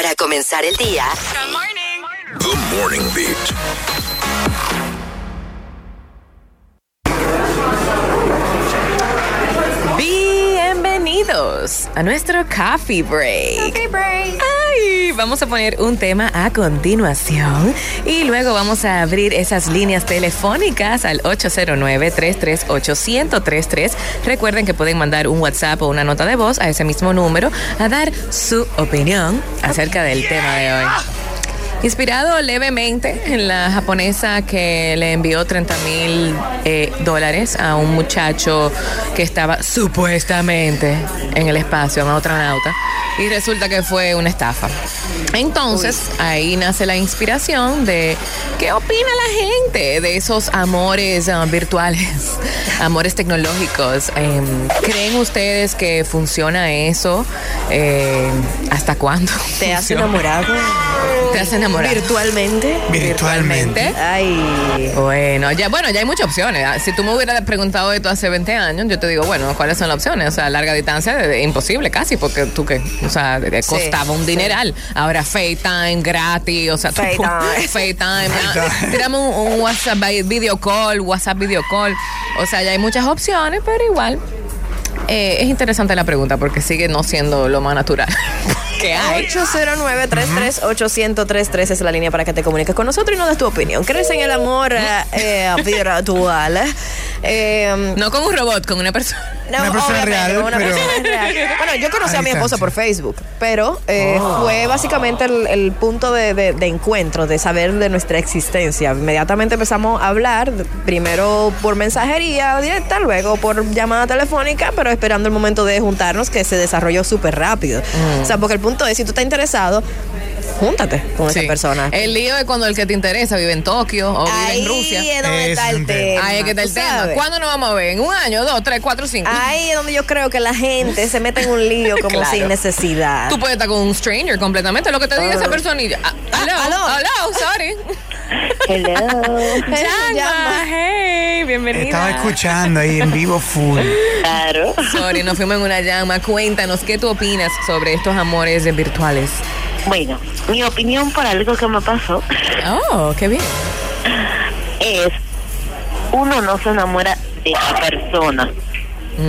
para comenzar el día. The Morning Beat. Bienvenidos a nuestro coffee break. Vamos a poner un tema a continuación y luego vamos a abrir esas líneas telefónicas al 809-338-1033. Recuerden que pueden mandar un WhatsApp o una nota de voz a ese mismo número a dar su opinión acerca del tema de hoy. Inspirado levemente en la japonesa que le envió 30 mil eh, dólares a un muchacho que estaba supuestamente en el espacio, un astronauta, y resulta que fue una estafa. Entonces, ahí nace la inspiración de qué opina la gente de esos amores ah, virtuales, amores tecnológicos. Em, ¿Creen ustedes que funciona eso? Eh, ¿Hasta cuándo? ¿Te has enamorado? ¿Te has enamorado? ¿Virtualmente? Virtualmente. Ay. Bueno, ya, bueno, ya hay muchas opciones. Ah, Si tú me hubieras preguntado esto hace 20 años, yo te digo, bueno, ¿cuáles son las opciones? O sea, larga distancia, eh, imposible casi, porque tú qué, o sea, costaba un sí. dineral. Ahora FaceTime gratis, o sea, tú- FaceTime. FaceTime. Tiramos un, un WhatsApp vi- video call, WhatsApp video call. O sea, ya hay muchas opciones, pero igual. eh, es interesante la pregunta porque sigue no siendo lo más natural que hay. 809-338-1033 es la línea para que te comuniques con nosotros y nos des tu opinión. ¿Crees en el amor eh, eh, virtual? Eh, No con un robot, con una persona. no, Una persona real, una pero- persona real. Bueno, yo conocí A a mi esposa distancia. por Facebook, pero eh, fue básicamente el, el punto de, de- de encuentro, de saber de nuestra existencia. Inmediatamente empezamos a hablar, primero por mensajería directa, luego por llamada telefónica, pero esperando el momento de juntarnos que se desarrolló súper rápido. O sea, porque el punto es, si tú estás interesado, júntate con Sí. esa persona. El lío es cuando el que te interesa vive en Tokio o vive Ahí en Rusia. es donde Es está el tema. Ahí es que está el ¿tú tema. sabes? ¿Cuándo nos vamos a ver? ¿En un año, dos, tres, cuatro, cinco? Ahí es donde yo creo que la gente se mete en un lío como Claro. sin necesidad. Tú puedes estar con un stranger completamente, lo que te diga esa personilla. Ah, Hello, aló. hello, sorry. Hello. Llama, hey, bienvenida. Estaba escuchando ahí en vivo full. Claro. Sorry, nos fuimos en una llama. Cuéntanos, ¿qué tú opinas sobre estos amores virtuales? Bueno, mi opinión por algo que me pasó Oh, qué bien. es, uno no se enamora de la persona,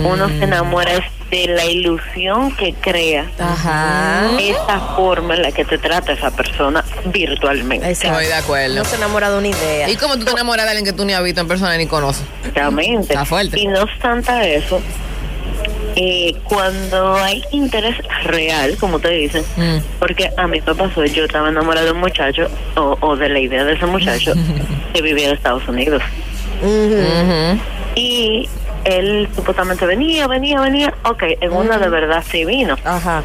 uno se enamora es de la ilusión que crea Ajá. esa forma en la que te trata esa persona virtualmente. Exacto. Estoy de acuerdo. No se enamora de una idea. ¿Y cómo tú te enamoras de alguien que tú ni has visto en persona ni conoces? Exactamente. Está fuerte. Y no obstante eso, eh, cuando hay interés real, como te dicen, Mm. porque a mí me pasó, yo estaba enamorada de un muchacho, o, o de la idea de ese muchacho, que vivía en Estados Unidos. Y él supuestamente venía, venía, venía, ok, en una de verdad sí vino. Ajá.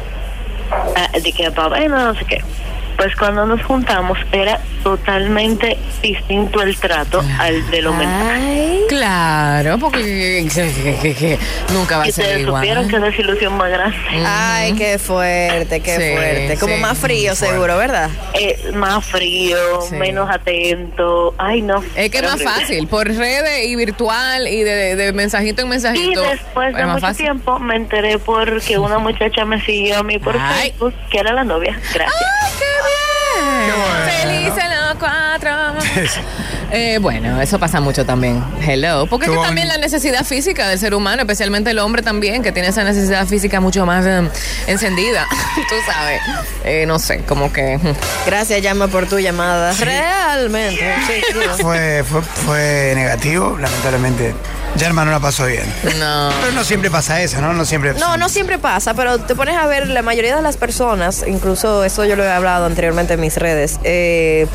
Ah, de que papá, bueno, no sé qué. Pues cuando nos juntamos era totalmente distinto el trato al de los mensajes. Ay. Claro, porque que- que- que- que nunca va Y a ser ustedes supieron igual. que desilusión más grande. Ay, qué fuerte, qué Sí, fuerte. Como sí. más frío, seguro, ¿verdad? Eh, más frío, Sí. menos atento. Ay, no. Es que es más Horrible. fácil, por redes y virtual y de, de mensajito en Y mensajito. después de mucho fácil. tiempo me enteré porque una muchacha me siguió a mí por Ay. Facebook, que era la novia. Gracias. ¡Ay, qué! ¡Felices los cuatro! Eh, bueno, eso pasa mucho también. Hello. Porque es que también la necesidad física del ser humano, especialmente el hombre también, que tiene esa necesidad física mucho más eh, encendida. Tú sabes. Eh, no sé, como que. Gracias, llama por tu llamada. Realmente. Sí, sí. Fue, fue, fue negativo, lamentablemente. Germa no la pasó bien. No. Pero no siempre pasa eso, ¿no? No siempre. No, no siempre pasa, pero te pones a ver la mayoría de las personas, incluso eso yo lo he hablado anteriormente en mis redes, eh,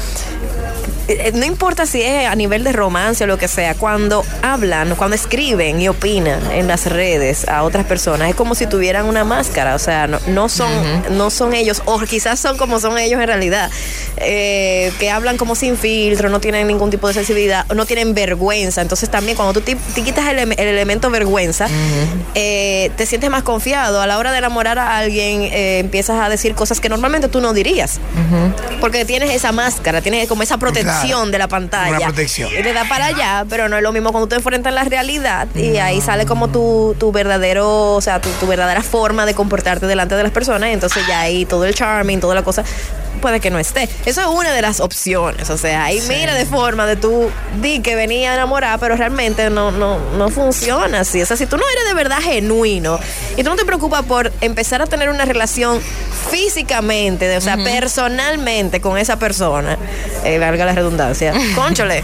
no importa si es a nivel de romance o lo que sea, cuando hablan, cuando escriben y opinan en las redes a otras personas, es como si tuvieran una máscara, o sea, no, no son, no son ellos, o quizás son como son ellos en realidad, eh, que hablan como sin filtro, no tienen ningún tipo de sensibilidad, no tienen vergüenza. Entonces también cuando tú te, te quitas el, ele- el elemento vergüenza, eh, te sientes más confiado. A la hora de enamorar a alguien, eh, empiezas a decir cosas que normalmente tú no dirías. Porque tienes esa máscara, tienes como esa protección protección de la pantalla. Una protección. Y le da para allá, pero no es lo mismo cuando tú enfrentas la realidad y ahí sale como tu, tu verdadero, o sea, tu, tu verdadera forma de comportarte delante de las personas y entonces ya ahí todo el charming, toda la cosa puede que no esté. Eso es una de las opciones. O sea, hay miles de formas de tú di que venía a enamorar, pero realmente no, no, no funciona así. O sea, si tú no eres de verdad genuino y tú no te preocupas por empezar a tener una relación físicamente, o sea, personalmente con esa persona, eh, valga la redundancia, conchole.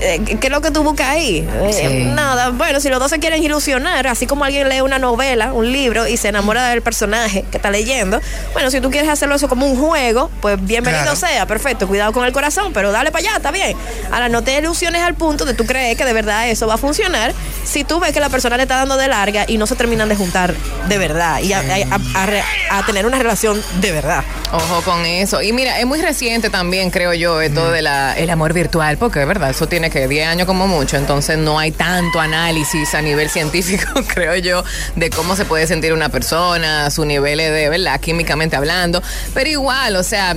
Eh, ¿Qué es lo que tú buscas ahí? Eh, Sí. Nada, bueno, si los dos se quieren ilusionar, así como alguien lee una novela, un libro y se enamora del personaje que está leyendo, bueno, si tú quieres hacerlo eso como un juego, pues bienvenido Claro. sea, perfecto, cuidado con el corazón, pero dale para allá, está bien. Ahora, no te ilusiones al punto de tú creer que de verdad eso va a funcionar si tú ves que la persona le está dando de larga y no se terminan de juntar de verdad y a, a- a re- a tener una relación de verdad. Ojo con eso. Y mira, es muy reciente también, creo yo, esto de la, el amor virtual, porque es verdad, eso tiene que 10 años como mucho, entonces no hay tanto análisis a nivel científico, creo yo, de cómo se puede sentir una persona, sus niveles de, ¿verdad? Químicamente hablando. Pero igual, o sea,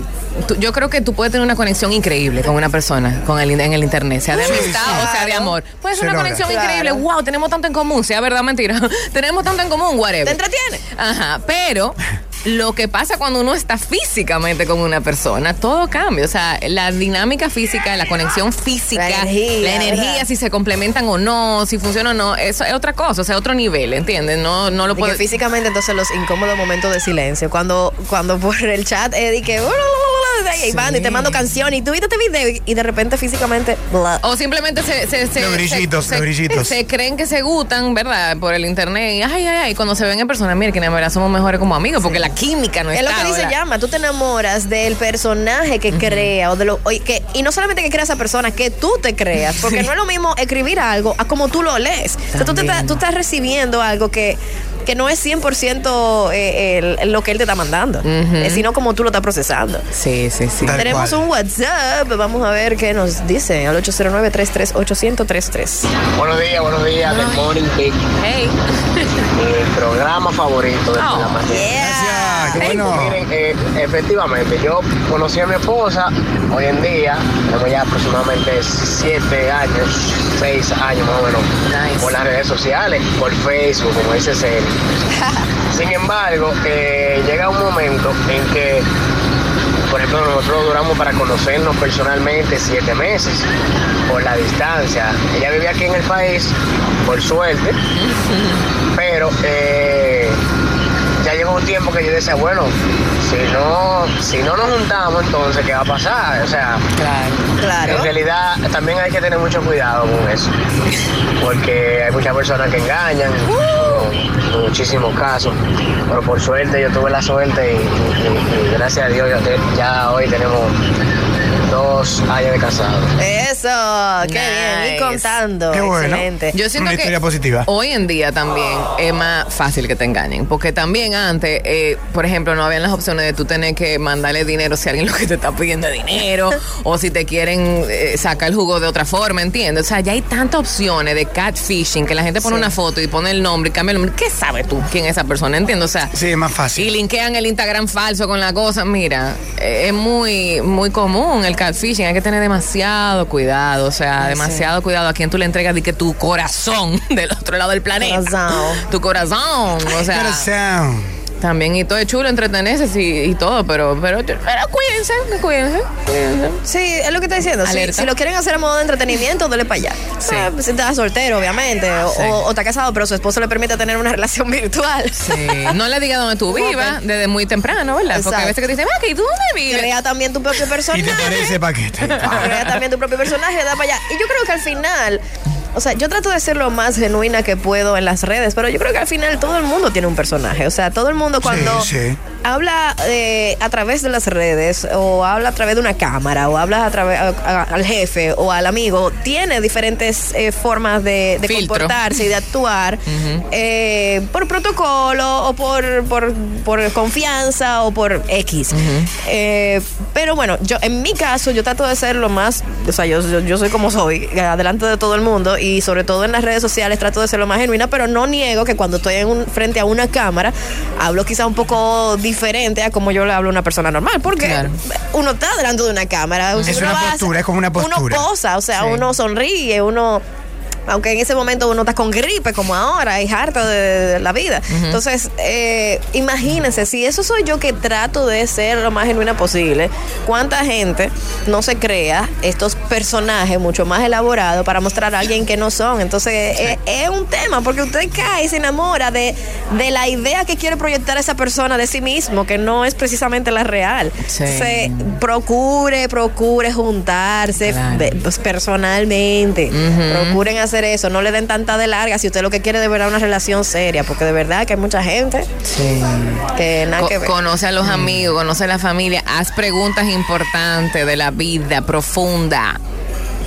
tú- yo creo que tú puedes tener una conexión increíble con una persona con el, en el internet, sea de Sí, amistad o sea de amor. Puede ser Se una logra. conexión Claro. increíble. Wow, tenemos tanto en común, sea verdad o mentira. tenemos tanto en común, whatever. ¿Te entretiene? Ajá, pero lo que pasa cuando uno está físicamente con una persona, todo cambia. O sea, la dinámica física, la conexión física, La energía, la energía, ¿verdad? si se complementan o no, si funciona o no, eso es otra cosa, o sea, otro nivel, ¿entiendes? No, no lo puedo. físicamente entonces los incómodos momentos de silencio. Cuando, cuando por el chat Eddie que y van y te mando canciones y tú viste este video y de repente físicamente bla. O simplemente se, se, se- Los brillitos, se- los brillitos. se creen que se gustan, ¿verdad? Por el internet. Y ay, ay, ay. Cuando se ven en persona, mira que en verdad somos mejores como amigos, porque la química no Es está. lo que dice llama, tú te enamoras del personaje que crea o de lo que y no solamente que crea esa persona, que tú te creas, porque no es lo mismo escribir algo a como tú lo lees. O sea, tú, te tú estás recibiendo algo que que no es 100% eh, el- lo que él te está mandando, eh, sino como tú lo estás procesando. Sí, sí, sí. Tal Tenemos cual. un WhatsApp, vamos a ver qué nos dice al 809-338-1033. Buenos días, buenos días, del Morning Big, Hey. mi programa favorito de Oh, la mañana. Gracias, qué bueno. Miren, eh, efectivamente, yo conocí a mi esposa hoy en día, tenemos ya aproximadamente siete años, seis años más o menos, Nice. por las redes sociales, por Facebook, como dice Celi. Sin embargo, eh, llega un momento en que, por ejemplo, nosotros duramos para conocernos personalmente siete meses por la distancia. Ella vive aquí en el país, por suerte, pero eh, llegó un tiempo que yo decía, bueno, si no, si no nos juntamos, entonces, ¿qué va a pasar? O sea, Claro. en realidad también hay que tener mucho cuidado con eso, porque hay muchas personas que engañan, en muchísimos casos, pero por suerte yo tuve la suerte y, y- y gracias a Dios ya, te- ya hoy tenemos dos años de casado. Eso, qué bien. Y contando. Qué bueno. Excelente. Yo siento Una que historia positiva. hoy en día también es más fácil que te engañen, porque también antes, eh, por ejemplo, no habían las opciones de tú tener que mandarle dinero si alguien lo que te está pidiendo es dinero, o si te quieren eh, sacar el jugo de otra forma, ¿entiendes? O sea, ya hay tantas opciones de catfishing que la gente pone Sí. una foto y pone el nombre y cambia el nombre. ¿Qué sabes tú quién es esa persona? ¿Entiendes? O sea, Sí, es más y fácil. linkean el Instagram falso con la cosa. Mira, eh, es muy, muy común el catfishing. Hay que tener demasiado cuidado. O sea, demasiado cuidado a quien tú le entregas de que tu corazón del otro lado del planeta. Corazón. Tu corazón. O sea, Corazón. También y todo es chulo entretenerse y, y todo, pero, pero, pero cuídense, cuídense, cuídense. Sí, es lo que está diciendo. Si, si lo quieren hacer a modo de entretenimiento, dale para allá. Sí. Pues, si está soltero, obviamente, o, Sí. o- o está casado, pero su esposo le permite tener una relación virtual. Sí, no le digas dónde tú vivas desde muy temprano, ¿verdad? Porque a veces que te dicen, ¿y tú dónde vives? Crea también tu propio ¿Y personaje. te parece paquete? Crea también tu propio personaje, da para allá. Y yo creo que al final, o sea, yo trato de ser lo más genuina que puedo en las redes, pero yo creo que al final todo el mundo tiene un personaje. O sea, todo el mundo cuando Sí, sí. Habla eh, a través de las redes, o habla a través de una cámara, o habla a través al jefe o al amigo, tiene diferentes eh, formas de, comportarse y de actuar eh, por protocolo o por, por, por confianza o por X. Eh, pero bueno, yo en mi caso yo trato de ser lo más, o sea, yo, yo, yo soy como soy, adelante de todo el mundo y sobre todo en las redes sociales trato de ser lo más genuina, pero no niego que cuando estoy en un, frente a una cámara hablo quizá un poco diferente a como yo le hablo a una persona normal. Porque Claro. uno está delante de una cámara. Es una postura, es como una postura. Uno posa, o sea, Sí. uno sonríe, uno. Aunque en ese momento uno está con gripe, como ahora, y harto de, de la vida. Entonces, eh, imagínense, si eso soy yo que trato de ser lo más genuina posible, ¿cuánta gente no se crea estos personajes mucho más elaborados para mostrar a alguien que no son? Entonces, es, es un tema, porque usted cae y se enamora de, de la idea que quiere proyectar esa persona de sí mismo, que no es precisamente la real. Sí. Entonces, procure, procure juntarse Claro. de- pues, personalmente. Procuren hacer eso, no le den tanta de larga si usted lo que quiere de verdad es una relación seria, porque de verdad que hay mucha gente que nada Co- que ver. conoce a los amigos, conoce a la familia, haz preguntas importantes de la vida profunda,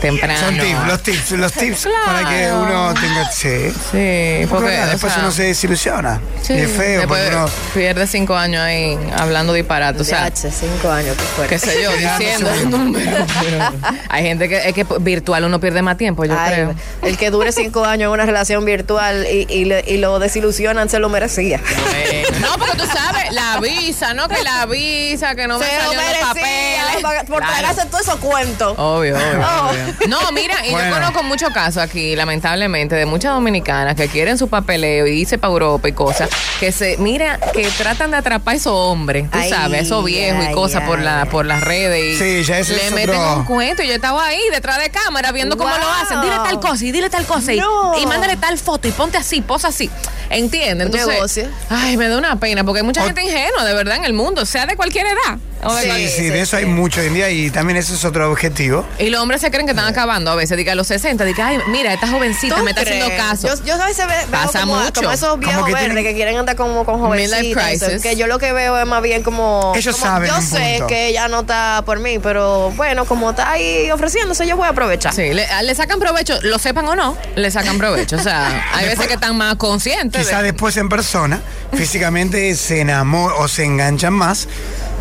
temprano. Son tips, los tips, los tips para que uno tenga. Sí. Sí, Porque después o sea, uno se desilusiona. sí, y es feo, después porque uno. pierde cinco años ahí hablando disparate, o sea, DH, cinco años, qué fuerte. qué sé yo, diciendo números. Hay gente que es que virtual uno pierde más tiempo, yo Ay, creo. el que dure cinco años en una relación virtual y, y, y lo desilusionan se lo merecía. Bueno, no, porque tú sabes, la visa, ¿no? Que la visa, que no me se salió los papeles. por- tragarse todos esos cuentos. Obvio, obvio, Oh. obvio. No, mira, y Bueno. yo conozco muchos casos aquí, lamentablemente, de muchas dominicanas que quieren su papeleo y irse para Europa y cosas, que se, mira, que tratan de atrapar a esos hombres, tú Ay, sabes, a esos viejos y cosas por la, por las redes. Y Sí, ya eso le es meten otro- un cuento y yo estaba ahí detrás de cámara viendo cómo lo hacen. Dile tal cosa y dile tal cosa y mándale tal foto y ponte así, posa así. ¿Entiendes? Entonces, negocio. ay, me da una pena porque hay mucha O- gente ingenua, de verdad, en el mundo, sea de cualquier edad. Sí, sí, de eso hay mucho hoy en día y también ese es otro objetivo. y los hombres se creen que están acabando a veces. Diga, a los 60, diga, ay, mira, esta jovencita ¿Tú me está haciendo caso. Yo, yo a veces ve- veo Pasa como, mucho. como esos viejos Como que verdes tienen- que quieren andar como con jovencitas. Que yo lo que veo es más bien como. Ellos como, saben Yo un sé punto. que ella no está por mí, pero bueno, como está ahí ofreciéndose, yo voy a aprovechar. Sí, le, le sacan provecho, lo sepan o no, le sacan provecho. O sea, hay veces que están más conscientes. Quizá de- después en persona, físicamente se enamoran o se enganchan más,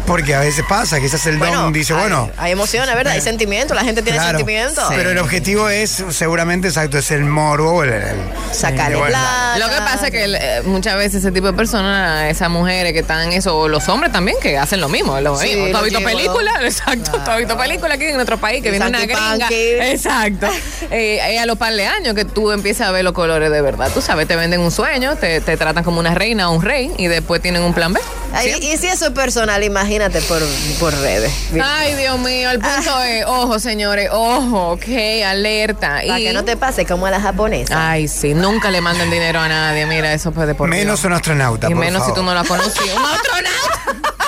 porque a veces pasa, quizás el don dice, hay- bueno. Hay, emociones, ¿verdad? Hay eh, sentimientos, la gente tiene claro, sentimientos. Pero el objetivo es, seguramente, exacto, es el morbo, el, el- Sacarle bueno, plata. Lo que pasa es que eh, muchas veces ese tipo de personas, esas mujeres que están eso, o los hombres también que hacen lo mismo, lo Sí, mismo. ¿Tú has visto películas? Exacto, ¿tú has visto películas aquí en nuestro país que viene una gringa? Exacto. Eh, eh, a los par de años que tú empiezas a ver los colores de verdad. Tú sabes, te venden un sueño, te, te tratan como una reina o un rey y después tienen un plan B. Y si eso es personal, imagínate por, por redes. Ay, Dios mío, el punto es, ojo, señores, ojo, ok, alerta. Para y, que no te pase como a la japonesa. Ay, sí, nunca le manden dinero a nadie. Mira, eso puede por Menos Dios. un astronauta, Y por menos si tú no la conocías. ¡Un astronauta!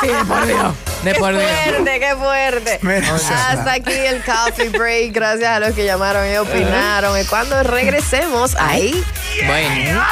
Sí, de por Dios. De qué por Dios. fuerte, qué fuerte. Menos Hasta nada. aquí el coffee break. Gracias a los que llamaron y opinaron. Y cuando regresemos, ahí Bueno.